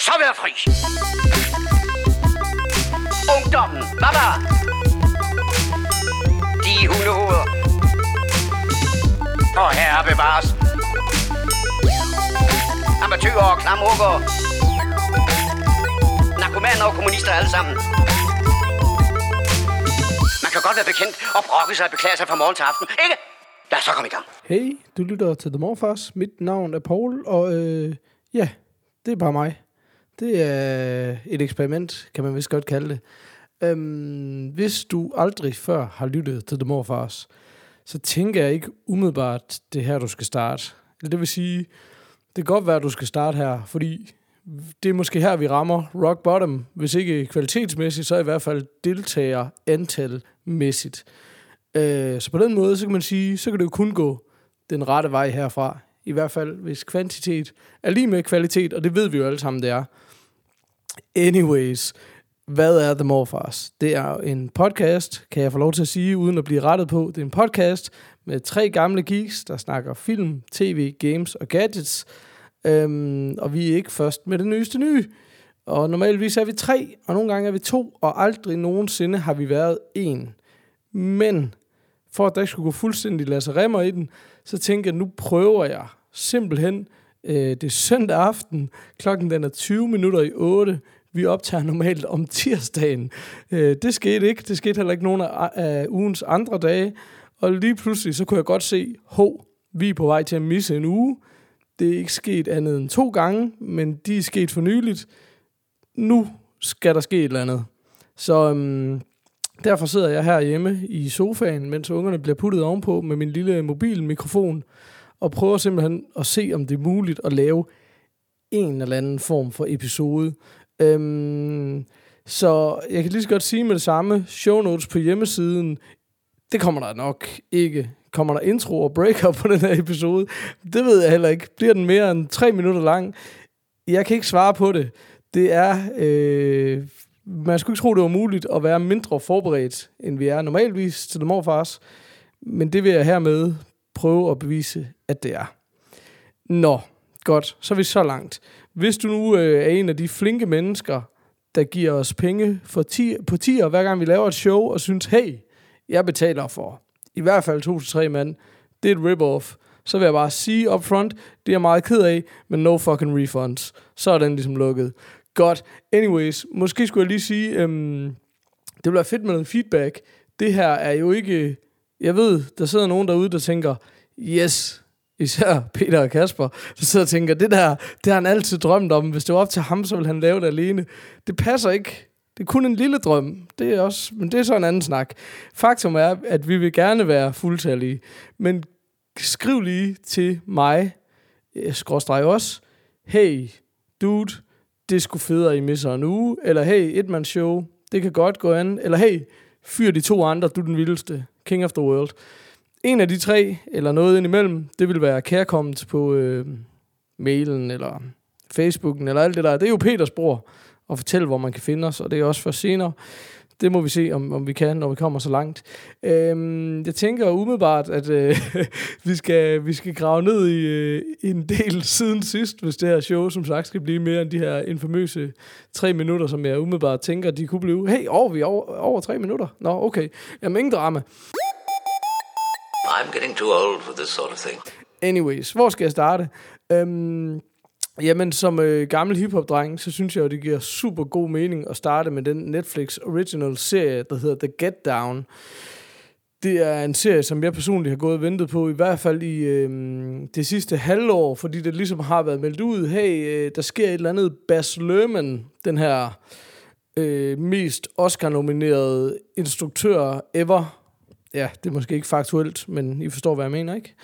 jeg så være fri. Ungdommen, baba. De hundehoveder. Og herre bevares. Amatøger og klamrukker. Narkomaner og kommunister alle sammen. Man kan godt være bekendt og brokke sig og beklage sig fra morgen til aften, ikke? Lad os så komme i gang. Hey, du lytter til The Morfars. Mit navn er Paul, og øh, ja, det er bare mig. Det er et eksperiment, kan man vist godt kalde det. Øhm, hvis du aldrig før har lyttet til The Morfars, så tænker jeg ikke umiddelbart, det er her, du skal starte. Eller det vil sige, det kan godt være, at du skal starte her, fordi det er måske her, vi rammer rock bottom. Hvis ikke kvalitetsmæssigt, så i hvert fald deltager antalmæssigt. Øh, så på den måde, så kan man sige, så kan det jo kun gå den rette vej herfra. I hvert fald, hvis kvantitet er lige med kvalitet, og det ved vi jo alle sammen, det er. Anyways, hvad er The Morfars? Det er en podcast, kan jeg få lov til at sige, uden at blive rettet på. Det er en podcast med tre gamle geeks, der snakker film, tv, games og gadgets. Øhm, og vi er ikke først med det nyeste nye. Og normalvis er vi tre, og nogle gange er vi to, og aldrig nogensinde har vi været en. Men for at der ikke skulle gå fuldstændig Lasse Remmer i den, så tænker jeg, nu prøver jeg simpelthen, øh, det er søndag aften, klokken den er 20 minutter i 8, vi optager normalt om tirsdagen. Øh, det skete ikke, det skete heller ikke nogen af, af ugens andre dage, og lige pludselig, så kunne jeg godt se, hov, vi er på vej til at misse en uge. Det er ikke sket andet end to gange, men de er sket for nyligt. Nu skal der ske et eller andet. Så øhm, derfor sidder jeg her hjemme i sofaen, mens ungerne bliver puttet ovenpå med min lille mobilmikrofon, og prøver simpelthen at se, om det er muligt at lave en eller anden form for episode. Øhm, så jeg kan lige så godt sige med det samme, show notes på hjemmesiden, det kommer der nok ikke. Kommer der intro og breakup på den her episode? Det ved jeg heller ikke. Bliver den mere end tre minutter lang? Jeg kan ikke svare på det. Det er... Øh, man skulle ikke tro, det var muligt at være mindre forberedt, end vi er normalvis til The Morfars. Men det vil jeg hermed prøve at bevise, at det er. Nå, godt. Så er vi så langt. Hvis du nu øh, er en af de flinke mennesker, der giver os penge for ti, på tier, hver gang vi laver et show, og synes, hey, jeg betaler for i hvert fald to til tre mand, det er et rip-off, så vil jeg bare sige upfront, det er jeg meget ked af, men no fucking refunds. Så er den ligesom lukket. Godt. Anyways, måske skulle jeg lige sige, øhm, det ville være fedt med noget feedback. Det her er jo ikke... Jeg ved, der sidder nogen derude, der tænker, yes, især Peter og Kasper, der sidder og tænker, det der, det har han altid drømt om. Hvis det var op til ham, så ville han lave det alene. Det passer ikke. Det er kun en lille drøm. Det er også, men det er så en anden snak. Faktum er, at vi vil gerne være fuldtallige. Men skriv lige til mig, eh, skråstrej os, hey, dude, det skulle federe, I misser en uge. Eller hey, et man show, det kan godt gå an. Eller hey, fyr de to andre, du den vildeste. King of the world. En af de tre, eller noget indimellem, det vil være kærkommet på øh, mailen, eller Facebooken, eller alt det der. Det er jo Peters bror og fortælle, hvor man kan finde os, og det er også for senere. Det må vi se, om, om vi kan, når vi kommer så langt. Øhm, jeg tænker umiddelbart, at øh, vi, skal, vi skal grave ned i, øh, en del siden sidst, hvis det her show, som sagt, skal blive mere end de her infamøse tre minutter, som jeg umiddelbart tænker, de kunne blive. Hey, over vi over, over tre minutter? Nå, okay. Jamen, ingen drama. I'm getting too old for this sort of thing. Anyways, hvor skal jeg starte? Øhm, Jamen, som øh, gammel hiphop-dreng, så synes jeg jo, det giver super god mening at starte med den Netflix original serie, der hedder The Get Down. Det er en serie, som jeg personligt har gået og ventet på, i hvert fald i øh, det sidste halvår, fordi det ligesom har været meldt ud, hey, øh, der sker et eller andet Bas Lerman, den her øh, mest Oscar-nominerede instruktør ever, ja, det er måske ikke faktuelt, men I forstår, hvad jeg mener, ikke?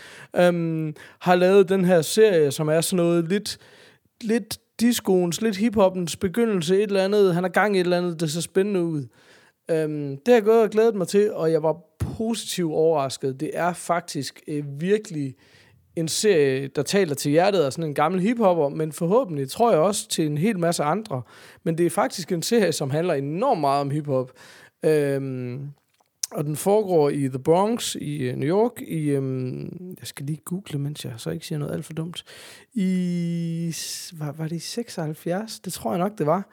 Um, har lavet den her serie, som er sådan noget lidt lidt discoens, lidt hiphoppens begyndelse, et eller andet. Han har gang i et eller andet, det ser spændende ud. Øhm, det har jeg gået og glædet mig til, og jeg var positivt overrasket. Det er faktisk øh, virkelig en serie, der taler til hjertet af sådan en gammel hiphopper, men forhåbentlig tror jeg også til en hel masse andre. Men det er faktisk en serie, som handler enormt meget om hiphop. Øhm, og den foregår i The Bronx i øh, New York. I, øhm, jeg skal lige google, mens jeg så ikke siger noget alt for dumt. I, var, var det i 76? Det tror jeg nok, det var.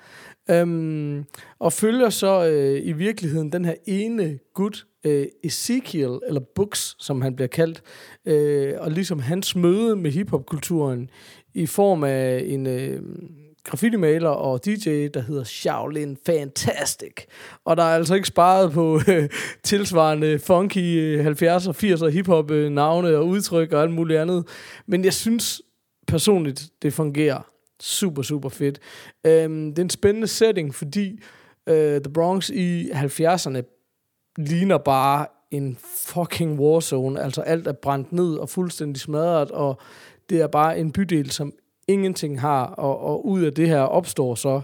Øhm, og følger så øh, i virkeligheden den her ene gut, øh, Ezekiel, eller Books, som han bliver kaldt, øh, og ligesom hans møde med hiphopkulturen i form af en... Øh, graffiti-maler og DJ, der hedder Shaolin Fantastic. Og der er altså ikke sparet på øh, tilsvarende funky øh, 70'er, 80'er hiphop øh, navne og udtryk og alt muligt andet. Men jeg synes personligt, det fungerer super, super fedt. Øhm, det er en spændende setting, fordi øh, The Bronx i 70'erne ligner bare en fucking warzone. Altså alt er brændt ned og fuldstændig smadret, og det er bare en bydel, som ingenting har, og, og ud af det her opstår så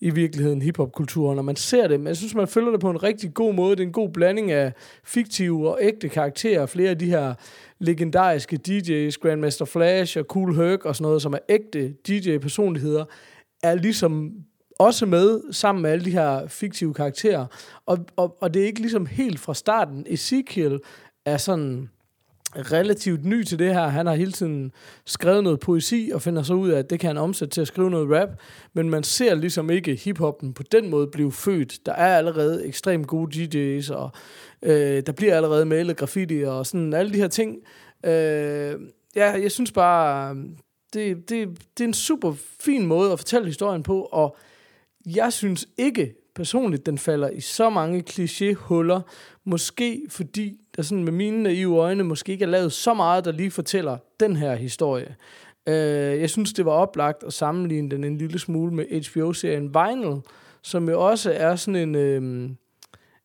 i virkeligheden hiphopkulturen, og man ser det, men jeg synes, man følger det på en rigtig god måde. Det er en god blanding af fiktive og ægte karakterer. Flere af de her legendariske DJ's, Grandmaster Flash og Cool Herc og sådan noget, som er ægte DJ-personligheder, er ligesom også med sammen med alle de her fiktive karakterer. Og, og, og det er ikke ligesom helt fra starten. Ezekiel er sådan relativt ny til det her. Han har hele tiden skrevet noget poesi og finder så ud af, at det kan han omsætte til at skrive noget rap. Men man ser ligesom ikke hiphoppen på den måde blive født. Der er allerede ekstremt gode DJ's, og øh, der bliver allerede malet graffiti og sådan alle de her ting. Øh, ja, jeg synes bare, det, det, det er en super fin måde at fortælle historien på, og jeg synes ikke personligt, den falder i så mange klichéhuller, måske fordi der sådan med mine naive øjne måske ikke er lavet så meget, der lige fortæller den her historie. Øh, jeg synes, det var oplagt at sammenligne den en lille smule med HBO-serien Vinyl, som jo også er sådan en... Øh,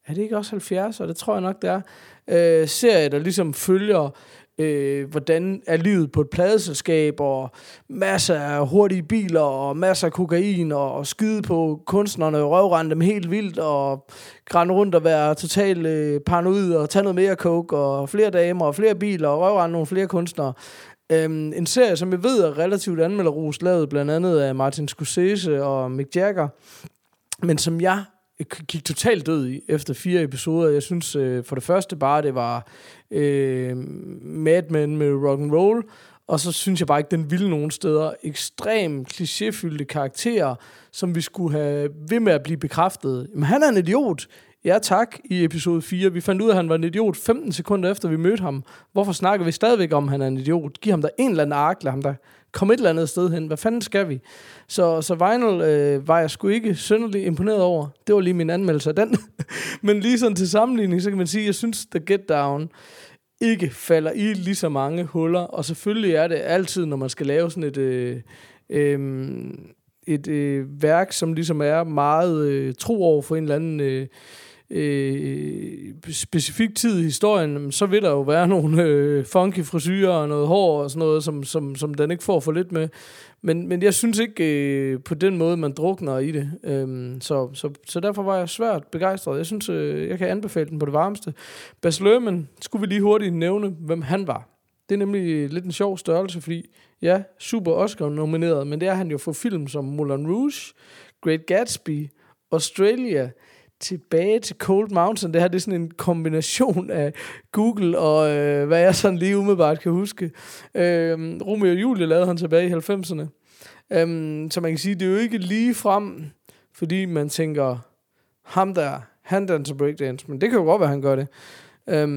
er det ikke også 70? Og det tror jeg nok, det er. Øh, serie, der ligesom følger øh, hvordan er livet på et pladeselskab, og masser af hurtige biler, og masser af kokain, og, og skyde på kunstnerne, røvrende dem helt vildt, og grænne rundt og være totalt øh, paranoid, og tage noget mere coke, og flere damer, og flere biler, og røvrende nogle flere kunstnere. Øhm, en serie, som jeg ved er relativt anmelderros, lavet blandt andet af Martin Scorsese og Mick Jagger, men som jeg gik totalt død i efter fire episoder. Jeg synes øh, for det første bare, det var øh, Mad Men med rock and roll, og så synes jeg bare ikke, den ville nogen steder. Ekstrem klichéfyldte karakterer, som vi skulle have ved med at blive bekræftet. Men han er en idiot. Ja tak, i episode 4. Vi fandt ud af, at han var en idiot 15 sekunder efter, vi mødte ham. Hvorfor snakker vi stadigvæk om, at han er en idiot? Giv ham der en eller anden ark, lad ham der komme et eller andet sted hen. Hvad fanden skal vi? Så, så Vinyl øh, var jeg sgu ikke synderligt imponeret over. Det var lige min anmeldelse af den. Men lige sådan til sammenligning, så kan man sige, at jeg synes, The Get Down ikke falder i lige så mange huller. Og selvfølgelig er det altid, når man skal lave sådan et... Øh, øh, et øh, værk, som ligesom er meget øh, tro over for en eller anden øh, øh, specifik tid i historien, så vil der jo være nogle øh, funky frisyrer og noget hår og sådan noget, som, som, som den ikke får for lidt med. Men, men jeg synes ikke øh, på den måde, man drukner i det. Øhm, så, så, så derfor var jeg svært begejstret. Jeg synes, øh, jeg kan anbefale den på det varmeste. Bas Lerman skulle vi lige hurtigt nævne, hvem han var. Det er nemlig øh, lidt en sjov størrelse, fordi ja, super Oscar-nomineret, men det er han jo for film som Moulin Rouge, Great Gatsby, Australia, tilbage til Cold Mountain. Det her det er sådan en kombination af Google og øh, hvad jeg sådan lige umiddelbart kan huske. Øh, Romeo og Julie lavede han tilbage i 90'erne. Øh, så man kan sige, det er jo ikke lige frem, fordi man tænker, ham der, han danser breakdance, men det kan jo godt være, han gør det. Øh,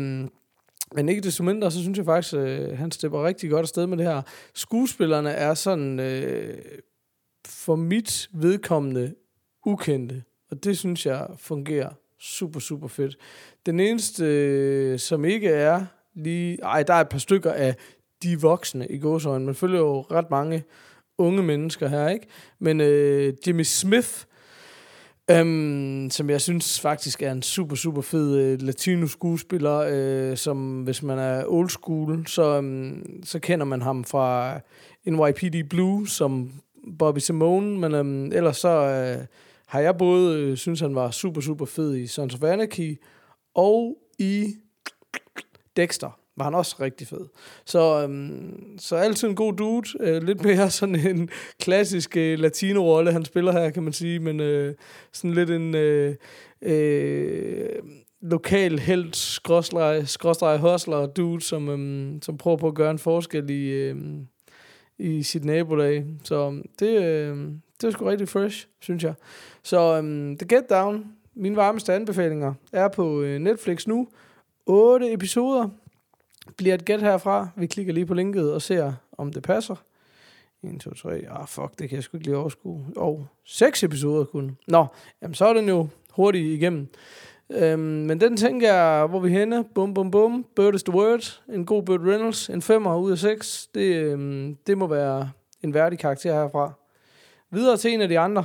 men ikke desto mindre, så synes jeg faktisk, øh, han stepper rigtig godt afsted med det her. Skuespillerne er sådan, øh, for mit vedkommende, ukendte. Og det synes jeg fungerer super, super fedt. Den eneste, som ikke er lige... Ej, der er et par stykker af de voksne i gåsøjne. Man følger jo ret mange unge mennesker her, ikke? Men øh, Jimmy Smith, øhm, som jeg synes faktisk er en super, super fed øh, latino-skuespiller, øh, som hvis man er old school, så, øhm, så kender man ham fra NYPD Blue som Bobby Simone, men øhm, ellers så... Øh, har jeg både øh, synes, han var super, super fed i Sons of Anarchy, og i Dexter var han også rigtig fed. Så, øhm, så altid en god dude. Øh, lidt mere sådan en klassisk øh, latino-rolle, han spiller her, kan man sige. Men øh, sådan lidt en... Øh, øh, lokal helt skråstrej, skråstreg hustler dude, som, øhm, som prøver på at gøre en forskel i, Øh, i sit nabolag. Så øhm, det, øhm, det er sgu rigtig fresh, synes jeg. Så øhm, The Get Down, mine varmeste anbefalinger, er på øh, Netflix nu. 8 episoder bliver et gæt herfra. Vi klikker lige på linket og ser, om det passer. 1, 2, 3. Ah, fuck, det kan jeg sgu ikke lige overskue. Og oh, 6 episoder kun. Nå, jamen så er den jo hurtigt igennem. Øhm, men den tænker jeg, hvor vi henne. Bum, bum, bum. Bird is the word. En god Bird Reynolds. En femmer ud af 6. Det, øhm, det må være en værdig karakter herfra. Videre til en af de andre.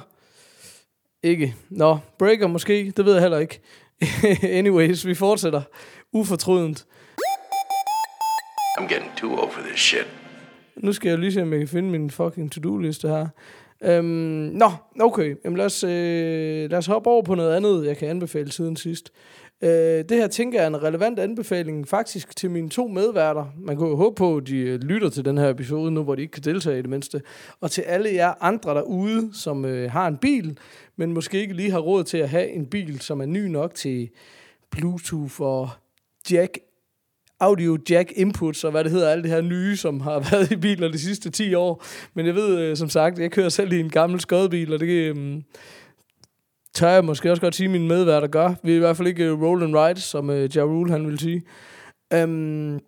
Ikke. Nå, Breaker måske. Det ved jeg heller ikke. Anyways, vi fortsætter. Ufortrydent. I'm getting too old for this shit. Nu skal jeg lige se, om jeg kan finde min fucking to-do-liste her. Øhm, nå, okay. Jamen lad, os, øh, lad os hoppe over på noget andet, jeg kan anbefale siden sidst. Øh, det her tænker jeg er en relevant anbefaling faktisk til mine to medværter. Man kunne jo håbe på, at de øh, lytter til den her episode nu, hvor de ikke kan deltage i det mindste. Og til alle jer andre derude, som øh, har en bil, men måske ikke lige har råd til at have en bil, som er ny nok til Bluetooth og jack audio jack inputs og hvad det hedder, alt det her nye, som har været i biler de sidste 10 år. Men jeg ved, øh, som sagt, jeg kører selv i en gammel skodbil, og det øh, tør jeg måske også godt sige, min mine medværter gør. Vi er i hvert fald ikke øh, roll and ride, som uh, Ja Rule han vil sige. Um,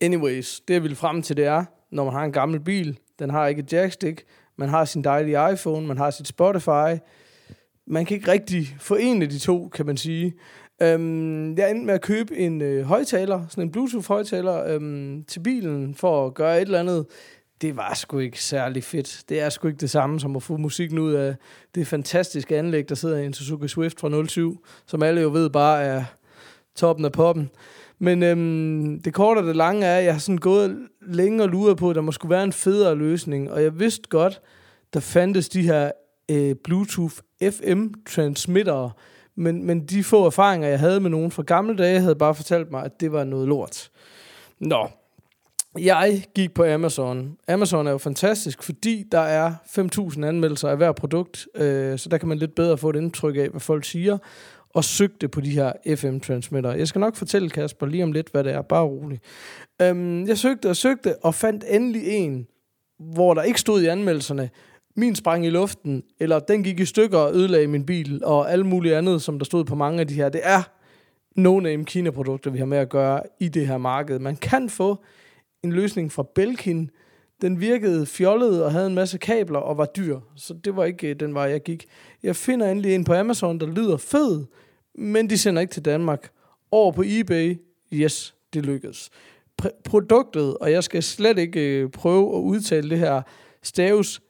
anyways, det jeg vil frem til, det er, når man har en gammel bil, den har ikke et jackstick, man har sin dejlige iPhone, man har sit Spotify, man kan ikke rigtig forene de to, kan man sige. Øhm, jeg endte med at købe en øh, højtaler, sådan en Bluetooth-højtaler, øhm, til bilen for at gøre et eller andet. Det var sgu ikke særlig fedt. Det er sgu ikke det samme som at få musikken ud af det fantastiske anlæg, der sidder i en Suzuki Swift fra 07, som alle jo ved bare er toppen af poppen. Men øhm, det korte og det lange er, at jeg har sådan gået længe og luret på, at der må skulle være en federe løsning. Og jeg vidste godt, der fandtes de her øh, Bluetooth FM-transmittere, men, men de få erfaringer, jeg havde med nogen fra gamle dage, havde bare fortalt mig, at det var noget lort. Nå, jeg gik på Amazon. Amazon er jo fantastisk, fordi der er 5.000 anmeldelser af hver produkt, øh, så der kan man lidt bedre få et indtryk af, hvad folk siger, og søgte på de her FM-transmitter. Jeg skal nok fortælle Kasper lige om lidt, hvad det er. Bare roligt. Øhm, jeg søgte og søgte, og fandt endelig en, hvor der ikke stod i anmeldelserne, min sprang i luften, eller den gik i stykker og ødelagde min bil, og alt muligt andet, som der stod på mange af de her. Det er no-name Kina-produkter, vi har med at gøre i det her marked. Man kan få en løsning fra Belkin. Den virkede fjollet og havde en masse kabler og var dyr, så det var ikke øh, den vej, jeg gik. Jeg finder endelig en på Amazon, der lyder fed, men de sender ikke til Danmark. Over på eBay, yes, det lykkedes. Pr- produktet, og jeg skal slet ikke øh, prøve at udtale det her, staves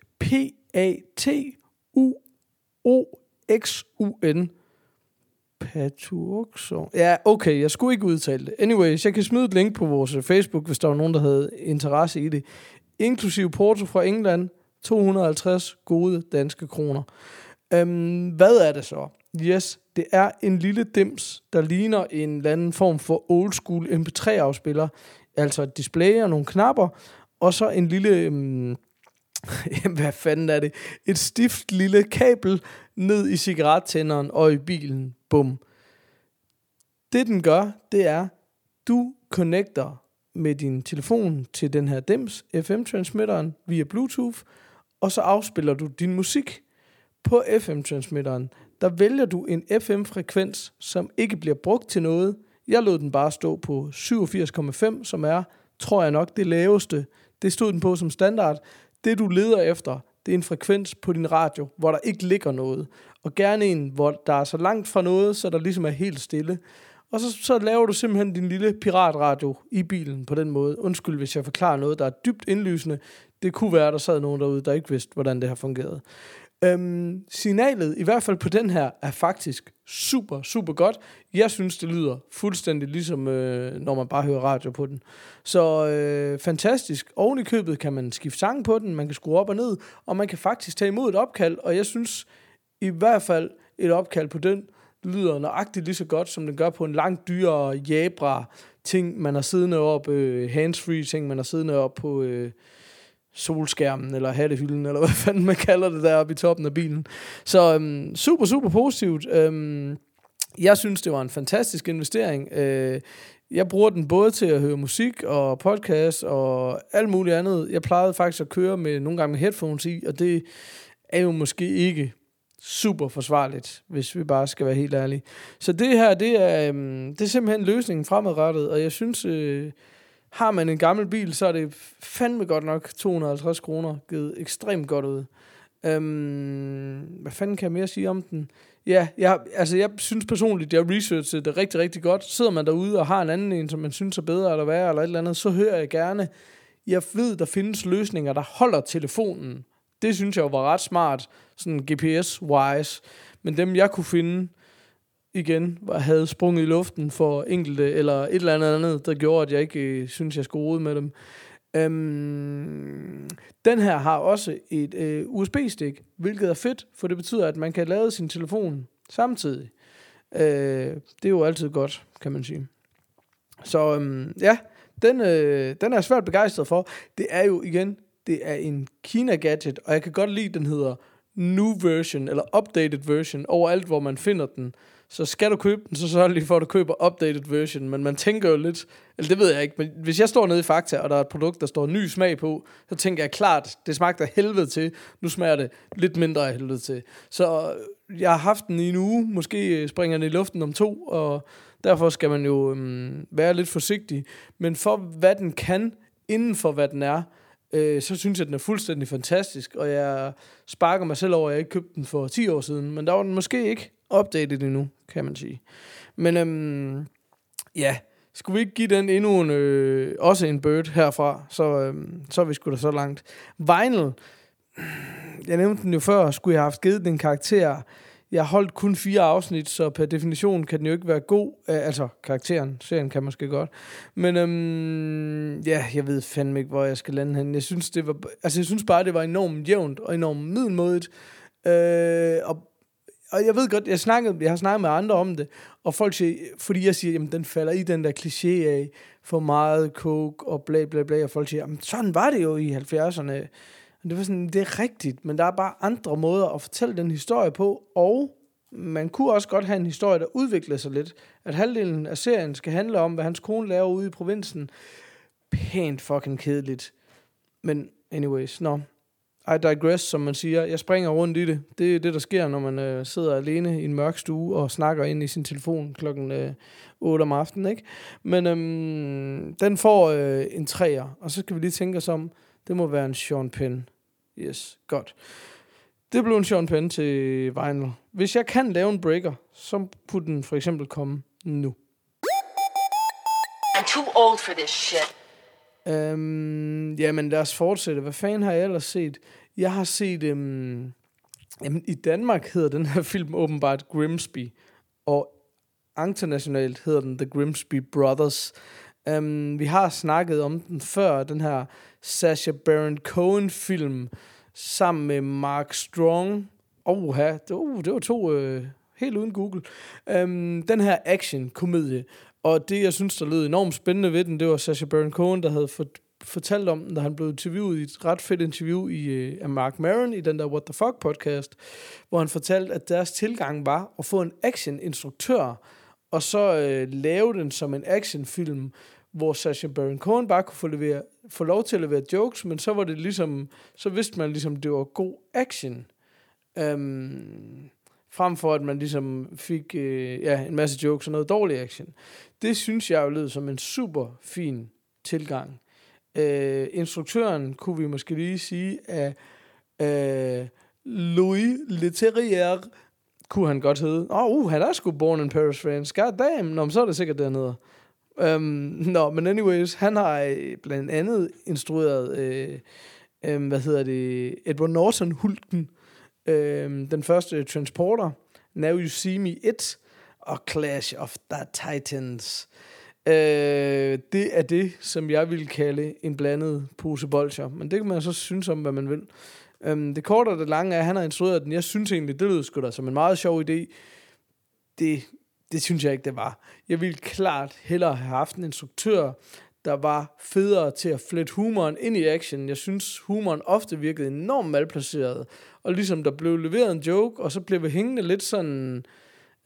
P-A-T-U-O-X-U-N. Patuoxon. Ja, okay, jeg skulle ikke udtale det. Anyways, jeg kan smide et link på vores øh, Facebook, hvis der var nogen, der havde interesse i det. Inklusiv Porto fra England, 250 gode danske kroner. Um, hvad er det så? Yes, det er en lille dims, der ligner en eller anden form for old school MP3-afspiller. Altså et display og nogle knapper, og så en lille um, Jamen, hvad fanden er det? Et stift lille kabel ned i cigarettænderen og i bilen. Bum. Det den gør, det er, du connecter med din telefon til den her DEMS FM-transmitteren via Bluetooth, og så afspiller du din musik på FM-transmitteren. Der vælger du en FM-frekvens, som ikke bliver brugt til noget. Jeg lod den bare stå på 87,5, som er, tror jeg nok, det laveste. Det stod den på som standard det du leder efter, det er en frekvens på din radio, hvor der ikke ligger noget. Og gerne en, hvor der er så langt fra noget, så der ligesom er helt stille. Og så, så laver du simpelthen din lille piratradio i bilen på den måde. Undskyld, hvis jeg forklarer noget, der er dybt indlysende. Det kunne være, at der sad nogen derude, der ikke vidste, hvordan det har fungeret. Øhm, signalet, i hvert fald på den her, er faktisk super, super godt. Jeg synes, det lyder fuldstændig ligesom, øh, når man bare hører radio på den. Så øh, fantastisk. Oven i købet kan man skifte sang på den, man kan skrue op og ned, og man kan faktisk tage imod et opkald, og jeg synes i hvert fald, et opkald på den lyder nøjagtigt lige så godt, som den gør på en langt dyrere Jabra ting, man har siddende op, øh, handsfree ting, man har siddende op på... Øh, solskærmen, eller hattehylden, eller hvad fanden man kalder det der oppe i toppen af bilen. Så øhm, super, super positivt. Øhm, Jeg synes, det var en fantastisk investering. Øh, jeg bruger den både til at høre musik og podcast og alt muligt andet. Jeg plejede faktisk at køre med nogle gange med headphones i, og det er jo måske ikke super forsvarligt, hvis vi bare skal være helt ærlige. Så det her, det er, øhm, det er simpelthen løsningen fremadrettet, og jeg synes, øh, har man en gammel bil, så er det fandme godt nok 250 kroner givet ekstremt godt ud. Øhm, hvad fanden kan jeg mere sige om den? Ja, jeg, altså jeg synes personligt, jeg researchede det rigtig, rigtig godt. Sidder man derude og har en anden en, som man synes er bedre eller værre eller et eller andet, så hører jeg gerne. Jeg ved, der findes løsninger, der holder telefonen. Det synes jeg jo var ret smart, sådan GPS-wise. Men dem, jeg kunne finde, igen, var, havde sprunget i luften for enkelte, eller et eller andet andet, der gjorde, at jeg ikke øh, synes, jeg skulle rode med dem. Øhm, den her har også et øh, USB-stik, hvilket er fedt, for det betyder, at man kan lade sin telefon samtidig. Øh, det er jo altid godt, kan man sige. Så øhm, ja, den, øh, den er jeg svært begejstret for. Det er jo igen, det er en Kina-gadget, og jeg kan godt lide, at den hedder New Version, eller Updated Version, overalt, hvor man finder den så skal du købe den, så sørg lige for, at du køber updated version. Men man tænker jo lidt, eller det ved jeg ikke, men hvis jeg står nede i Fakta, og der er et produkt, der står ny smag på, så tænker jeg klart, det smagte af helvede til, nu smager det lidt mindre af helvede til. Så jeg har haft den i en uge, måske springer den i luften om to, og derfor skal man jo øhm, være lidt forsigtig. Men for hvad den kan, inden for hvad den er, øh, så synes jeg, at den er fuldstændig fantastisk, og jeg sparker mig selv over, at jeg ikke købte den for 10 år siden, men der var den måske ikke updated endnu, kan man sige. Men øhm, ja, skulle vi ikke give den endnu en, øh, også en bird herfra, så, øhm, så er vi sgu da så langt. Vinyl, jeg nævnte den jo før, skulle jeg have haft givet den karakter. Jeg holdt kun fire afsnit, så per definition kan den jo ikke være god. Øh, altså, karakteren, serien kan måske godt. Men øhm, ja, jeg ved fandme ikke, hvor jeg skal lande hen. Jeg synes, det var, altså, jeg synes bare, det var enormt jævnt og enormt middelmodigt. Øh, og og jeg ved godt, jeg, snakkede, jeg har snakket med andre om det, og folk siger, fordi jeg siger, jamen den falder i den der kliché af for meget coke og bla bla bla, og folk siger, jamen sådan var det jo i 70'erne. Og det var sådan, det er rigtigt, men der er bare andre måder at fortælle den historie på, og man kunne også godt have en historie, der udvikler sig lidt. At halvdelen af serien skal handle om, hvad hans kone laver ude i provinsen. Pænt fucking kedeligt. Men anyways, nå. No. I digress, som man siger. Jeg springer rundt i det. Det er det, der sker, når man øh, sidder alene i en mørk stue og snakker ind i sin telefon klokken øh, 8 om aftenen. Ikke? Men øhm, den får øh, en træer, og så skal vi lige tænke os om, det må være en Sean Penn. Yes, godt. Det blev en Sean Penn til Vinyl. Hvis jeg kan lave en breaker, så kunne den for eksempel komme nu. I'm too old for this shit. Øhm, jamen lad os fortsætte. Hvad fanden har jeg ellers set? Jeg har set... Øhm, jamen, i Danmark hedder den her film åbenbart Grimsby. Og internationalt hedder den The Grimsby Brothers. Um, vi har snakket om den før, den her Sasha Baron Cohen film, sammen med Mark Strong. Oh, det, var, uh, det var to øh, helt uden Google. Um, den her action-komedie. Og det, jeg synes, der lød enormt spændende ved den, det var Sacha Baron Cohen, der havde fort, fortalt om den, da han blev interviewet i et ret fedt interview i, uh, af Mark Maron i den der What the Fuck podcast, hvor han fortalte, at deres tilgang var at få en action-instruktør, og så uh, lave den som en actionfilm, hvor Sacha Baron Cohen bare kunne få, levere, få lov til at levere jokes, men så var det ligesom, så vidste man ligesom, det var god action. Um, frem for at man ligesom fik øh, ja, en masse jokes og noget dårlig action. Det synes jeg jo lød som en super fin tilgang. Øh, instruktøren kunne vi måske lige sige, at øh, Louis Leterrier kunne han godt hedde. Åh, oh, uh, han er sgu born in Paris, France. God damn. Nå, men så er det sikkert dernede. Um, Nå, men anyways, han har øh, blandt andet instrueret, øh, øh, hvad hedder det, Edward Norton Hulken, øh, den første øh, Transporter, Now You See Me It, og Clash of the Titans. Øh, det er det, som jeg vil kalde en blandet pose bolcher. Men det kan man så synes om, hvad man vil. Øh, det korte og det lange er, at han har instrueret den. Jeg synes egentlig, det lyder sgu da som en meget sjov idé. Det, det synes jeg ikke, det var. Jeg ville klart hellere have haft en instruktør, der var federe til at flette humoren ind i action. Jeg synes, humoren ofte virkede enormt malplaceret. Og ligesom der blev leveret en joke, og så blev vi hængende lidt sådan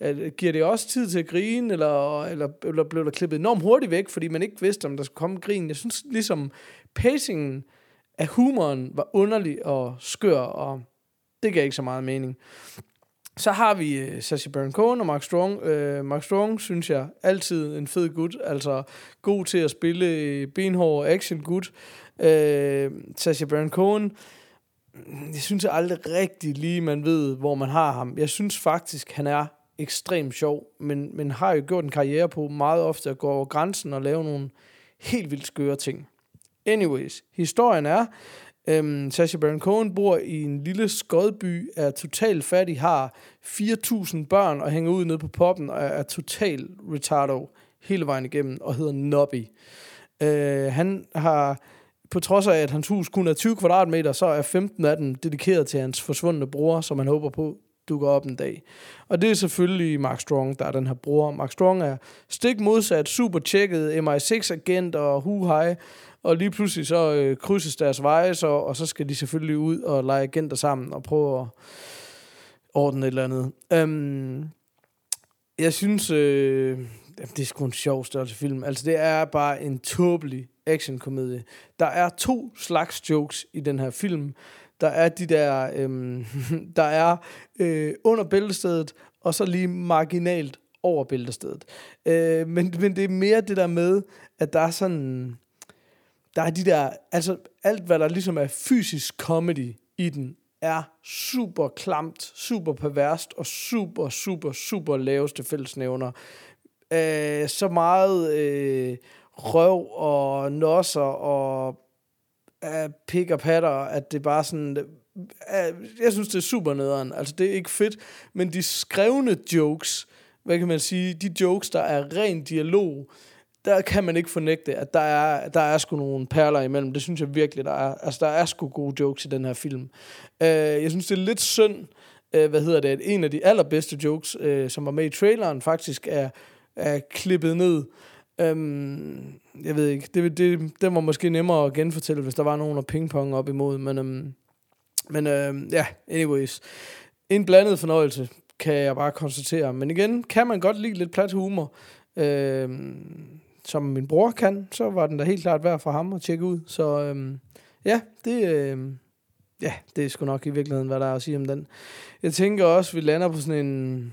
at, giver det også tid til at grine, eller, eller, eller blev der klippet enormt hurtigt væk, fordi man ikke vidste, om der skulle komme grin. Jeg synes ligesom, pacingen af humoren var underlig og skør, og det gav ikke så meget mening. Så har vi uh, Sacha Baron Cohen og Mark Strong. Uh, Mark Strong, synes jeg, altid en fed gut. Altså god til at spille øh, benhård action gut. Uh, Sacha Baron Cohen, jeg synes aldrig rigtig lige, man ved, hvor man har ham. Jeg synes faktisk, han er ekstremt sjov, men, men har jo gjort en karriere på meget ofte at gå over grænsen og lave nogle helt vildt skøre ting. Anyways, historien er, øhm, Sacha Baron Cohen bor i en lille skodby, er totalt fattig, har 4.000 børn og hænger ud nede på poppen og er, er totalt retardo hele vejen igennem og hedder Nobby. Øh, han har på trods af, at hans hus kun er 20 kvadratmeter, så er 15 af dem dedikeret til hans forsvundne bror, som han håber på dukker op en dag. Og det er selvfølgelig Mark Strong, der er den her bror. Mark Strong er stik modsat, super tjekket, MI6-agent og hu hej og lige pludselig så øh, krydses deres veje, så, og så skal de selvfølgelig ud og lege agenter sammen og prøve at ordne et eller andet. Um, jeg synes, øh, det er sgu en sjov størrelse film. Altså, det er bare en tåbelig actionkomedie. Der er to slags jokes i den her film. Der er de der, øhm, der er øh, under bæltestedet, og så lige marginalt over bæltestedet. Øh, men, men det er mere det der med, at der er sådan, der er de der, altså alt hvad der ligesom er fysisk comedy i den, er super klamt, super perverst og super, super, super laveste fællesnævner. Øh, så meget øh, røv og nosser og øh, pik og patter, at det bare sådan... Øh, jeg synes, det er super nederen. Altså, det er ikke fedt, men de skrevne jokes, hvad kan man sige, de jokes, der er ren dialog, der kan man ikke fornægte, at der er, der er sgu nogle perler imellem. Det synes jeg virkelig, der er. Altså, der er sgu gode jokes i den her film. Uh, jeg synes, det er lidt synd, uh, hvad hedder det, at en af de allerbedste jokes, uh, som var med i traileren, faktisk er, er klippet ned. Um, jeg ved ikke, det, det, det var måske nemmere at genfortælle, hvis der var nogen at pingpong op imod, men, um, men uh, ja, yeah, anyways. En blandet fornøjelse, kan jeg bare konstatere. Men igen, kan man godt lide lidt plat humor. Uh, som min bror kan, så var den da helt klart værd for ham at tjekke ud. Så øhm, ja, det, øhm, ja, det er sgu nok i virkeligheden, hvad der er at sige om den. Jeg tænker også, vi lander på sådan en...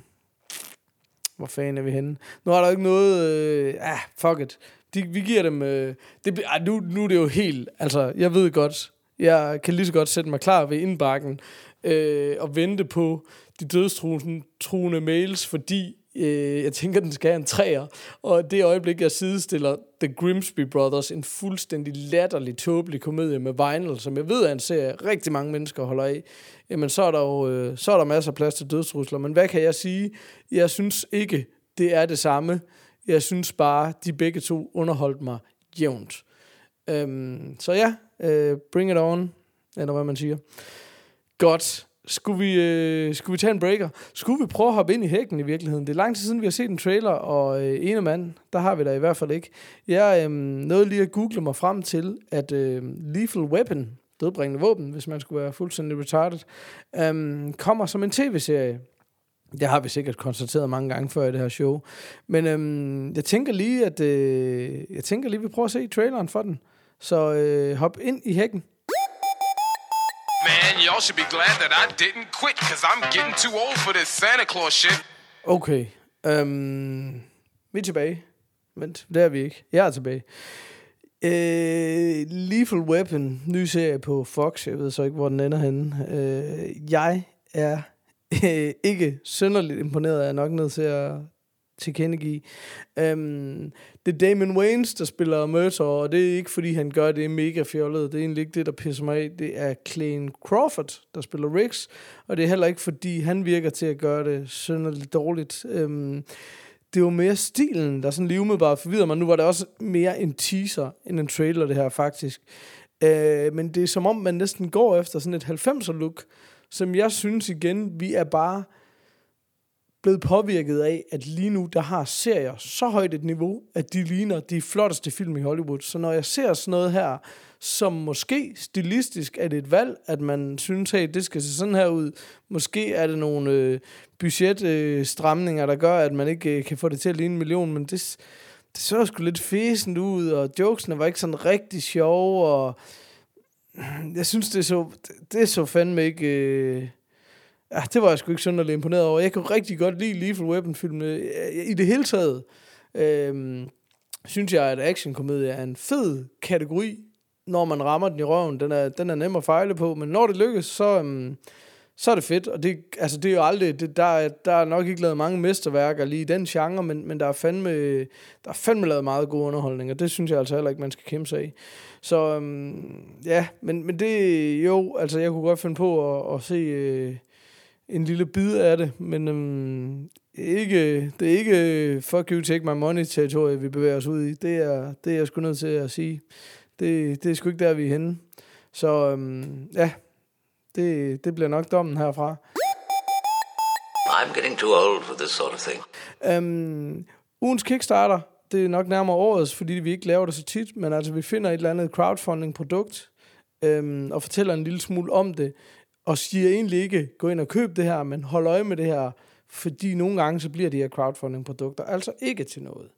Hvor fanden er vi henne? Nu er der ikke noget... Øh, ah, fuck it. De, vi giver dem... Øh, det, ah, nu, nu er det jo helt... Altså, jeg ved godt... Jeg kan lige så godt sætte mig klar ved indbakken øh, og vente på de dødstruende mails, fordi Øh, jeg tænker, den skal have en træer. Og det øjeblik, jeg sidestiller The Grimsby Brothers, en fuldstændig latterlig, tåbelig komedie med Vinyl, som jeg ved er en serie, rigtig mange mennesker holder af, jamen så er der jo øh, så er der masser af plads til dødsrusler. Men hvad kan jeg sige? Jeg synes ikke, det er det samme. Jeg synes bare, de begge to underholdt mig jævnt. Øhm, så ja, øh, bring it on, eller hvad man siger. Godt. Skulle vi, øh, skulle vi tage en breaker? Skulle vi prøve at hoppe ind i hækken i virkeligheden? Det er lang tid siden, vi har set en trailer, og øh, ene mand, der har vi da i hvert fald ikke. Jeg øh, nåede lige at google mig frem til, at øh, Lethal Weapon, dødbringende våben, hvis man skulle være fuldstændig retarded, øh, kommer som en tv-serie. Det har vi sikkert konstateret mange gange før i det her show. Men øh, jeg tænker lige, at øh, jeg tænker lige, at vi prøver at se traileren for den. Så øh, hop ind i hækken. Y'all should be glad that I didn't quit, cause I'm getting too old for this Santa Claus shit. Okay. øhm, vi er tilbage. Vent, det er vi ikke. Jeg er tilbage. Øh, Lethal Weapon, ny serie på Fox. Jeg ved så ikke, hvor den ender henne. Øh, jeg er øh, ikke synderligt imponeret. Jeg er nok nødt til at tilkendegive. Um, det er Damon Wayans, der spiller Murtaugh, og det er ikke, fordi han gør det mega fjollet. Det er egentlig ikke det, der pisser mig af. Det er Clayne Crawford, der spiller Riggs, og det er heller ikke, fordi han virker til at gøre det synderligt dårligt. Um, det var mere stilen, der sådan lige umiddelbart forvirrer mig. Nu var det også mere en teaser end en trailer, det her faktisk. Øh, men det er som om, man næsten går efter sådan et 90'er look, som jeg synes igen, vi er bare blevet påvirket af, at lige nu, der har serier så højt et niveau, at de ligner de flotteste film i Hollywood. Så når jeg ser sådan noget her, som måske stilistisk er det et valg, at man synes, at det skal se sådan her ud. Måske er det nogle øh, budgetstramninger, øh, der gør, at man ikke øh, kan få det til at ligne en million, men det, det så sgu lidt fæsent ud, og jokesene var ikke sådan rigtig sjove, og jeg synes, det så, det så fandme ikke... Øh, ja, det var jeg sgu ikke synderligt imponeret over. Jeg kunne rigtig godt lide Lethal Weapon-filmene. Øh, I det hele taget øh, synes jeg, at actionkomedie er en fed kategori, når man rammer den i røven. Den er, den er nem at fejle på, men når det lykkes, så, øh, så er det fedt. Og det, altså, det er jo aldrig... Det, der, der er nok ikke lavet mange mesterværker lige i den genre, men, men der, er fandme, der er fandme lavet meget god underholdning, og det synes jeg altså heller ikke, man skal kæmpe sig i. Så øhm, ja, men, men det jo, altså jeg kunne godt finde på at, at se øh, en lille bid af det, men øhm, ikke, det er ikke fuck you, take my money territorie, vi bevæger os ud i. Det er, det er jeg sgu nødt til at sige. Det, det er sgu ikke der, vi er henne. Så øhm, ja, det, det bliver nok dommen herfra. I'm getting too old for this sort of thing. Øhm, ugens Kickstarter, det er nok nærmere årets, fordi vi ikke laver det så tit, men altså vi finder et eller andet crowdfunding-produkt, øhm, og fortæller en lille smule om det, og siger egentlig ikke, gå ind og køb det her, men hold øje med det her, fordi nogle gange så bliver de her crowdfunding-produkter altså ikke til noget.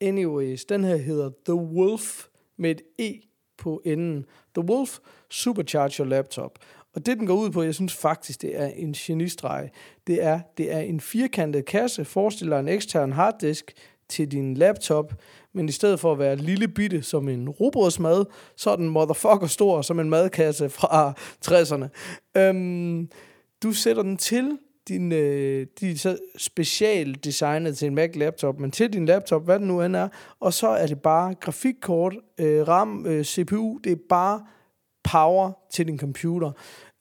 Anyways, den her hedder The Wolf med et E på enden. The Wolf Supercharger Laptop. Og det, den går ud på, jeg synes faktisk, det er en genistreg. Det er, det er en firkantet kasse, forestiller en ekstern harddisk til din laptop, men i stedet for at være lille bitte som en robotsmad, så er den motherfucker stor som en madkasse fra 60'erne. Øhm, du sætter den til din, øh, de er så specielt designet til en Mac laptop, men til din laptop, hvad den nu end er, og så er det bare grafikkort, øh, RAM, øh, CPU, det er bare power til din computer.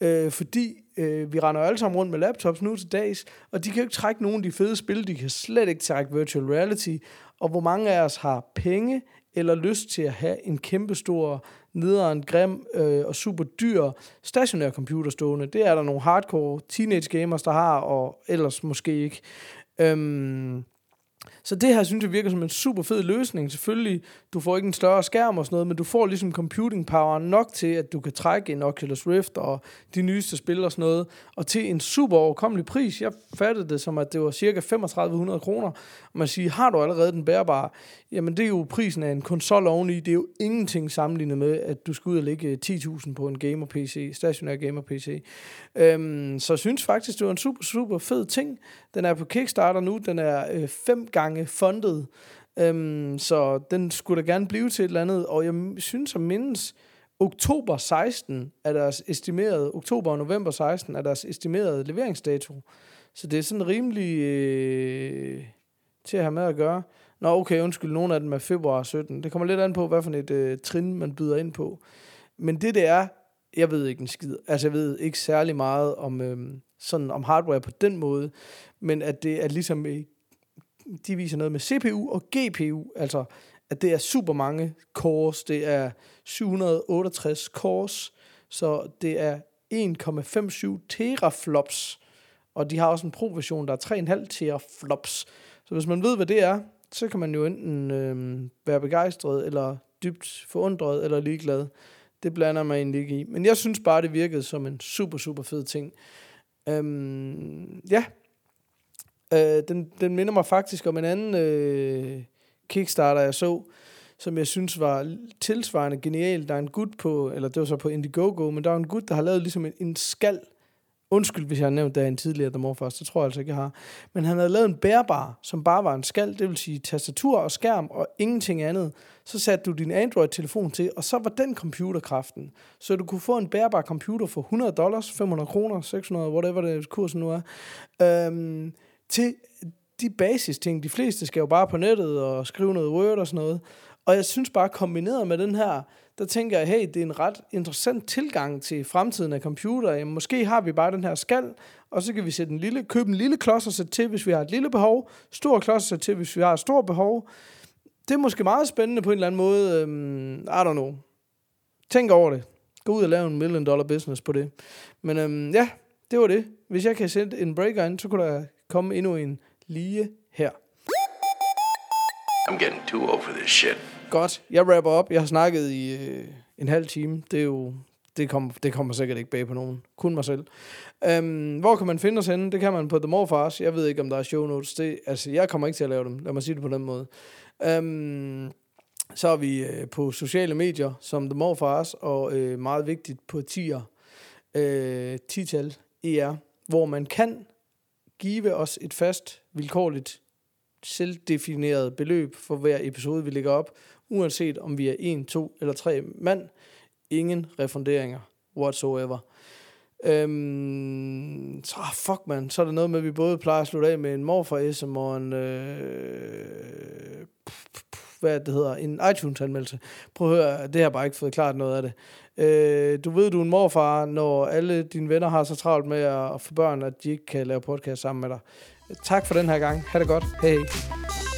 Øh, fordi øh, vi render alle sammen rundt med laptops nu til dags, og de kan jo ikke trække nogen af de fede spil, de kan slet ikke trække virtual reality, og hvor mange af os har penge eller lyst til at have en kæmpestor, nederen, grim øh, og super dyr stationær computer stående. Det er der nogle hardcore teenage gamers, der har, og ellers måske ikke. Øhm, så det her synes jeg virker som en super fed løsning. Selvfølgelig, du får ikke en større skærm og sådan noget, men du får ligesom computing power nok til, at du kan trække en Oculus Rift og de nyeste spil og sådan noget, og til en super overkommelig pris. Jeg fattede det som, at det var cirka 3500 kroner. Og man siger, har du allerede den bærbare? Jamen det er jo prisen af en konsol oveni. Det er jo ingenting sammenlignet med, at du skal ud og lægge 10.000 på en gamer-PC, stationær gamer-PC. Øhm, så jeg synes faktisk, det var en super, super fed ting. Den er på Kickstarter nu. Den er øh, fem gange fundet. Øhm, så den skulle da gerne blive til et eller andet. Og jeg synes at mindes, oktober 16 er deres estimerede, oktober og november 16 er deres estimerede leveringsdato. Så det er sådan rimelig øh, til at have med at gøre. Nå, okay, undskyld, nogle af dem er februar 17. Det kommer lidt an på, hvad for et øh, trin, man byder ind på. Men det, det er, jeg ved ikke en skid. Altså, jeg ved ikke særlig meget om, øh, sådan, om hardware på den måde, men at det er ligesom, de viser noget med CPU og GPU, altså at det er super mange cores, det er 768 cores, så det er 1,57 teraflops, og de har også en pro-version, der er 3,5 teraflops. Så hvis man ved, hvad det er, så kan man jo enten øh, være begejstret, eller dybt forundret, eller ligeglad. Det blander mig egentlig ikke i. Men jeg synes bare, det virkede som en super, super fed ting. Øhm, ja, øh, den, den minder mig faktisk om en anden øh, Kickstarter, jeg så, som jeg synes var tilsvarende genial. Der er en gut på, eller det var så på Indiegogo, men der er en gut, der har lavet ligesom en, en skal, Undskyld, hvis jeg har nævnt det en tidligere The Morfars, det tror jeg altså ikke, jeg har. Men han havde lavet en bærbar, som bare var en skal, det vil sige tastatur og skærm og ingenting andet. Så satte du din Android-telefon til, og så var den computerkraften. Så du kunne få en bærbar computer for 100 dollars, 500 kroner, 600, whatever det kursen nu er, øhm, til de basis ting. De fleste skal jo bare på nettet og skrive noget Word og sådan noget. Og jeg synes bare, kombineret med den her der tænker jeg, hey, det er en ret interessant tilgang til fremtiden af computer. Jamen, måske har vi bare den her skal, og så kan vi sætte en lille, købe en lille klods og sætte til, hvis vi har et lille behov, stor klods og sætte til, hvis vi har et stort behov. Det er måske meget spændende på en eller anden måde. Øhm, I don't know. Tænk over det. Gå ud og lave en million dollar business på det. Men øhm, ja, det var det. Hvis jeg kan sætte en breaker ind, så kunne der komme endnu en lige her. I'm getting too old for this shit. Godt, jeg rapper op. Jeg har snakket i øh, en halv time. Det er jo... Det kommer, det kommer sikkert ikke bag på nogen. Kun mig selv. Øhm, hvor kan man finde os henne? Det kan man på The Morfars. Jeg ved ikke, om der er show notes. Det, altså, jeg kommer ikke til at lave dem. Lad mig sige det på den måde. Øhm, så er vi øh, på sociale medier, som The Morfars, og øh, meget vigtigt på tier, øh, tital ER, hvor man kan give os et fast, vilkårligt, selvdefineret beløb for hver episode, vi lægger op, uanset om vi er en, to eller tre mand. Ingen refunderinger whatsoever. Øhm, så ah, fuck man, så er der noget med, at vi både plejer at slutte af med en morfar SM og en, øh, hvad det hedder, en iTunes-anmeldelse. Prøv at høre, det har bare ikke fået klart noget af det. Øh, du ved, du er en morfar, når alle dine venner har så travlt med at få børn, at de ikke kan lave podcast sammen med dig. Tak for den her gang. Ha' det godt. Hej. hej.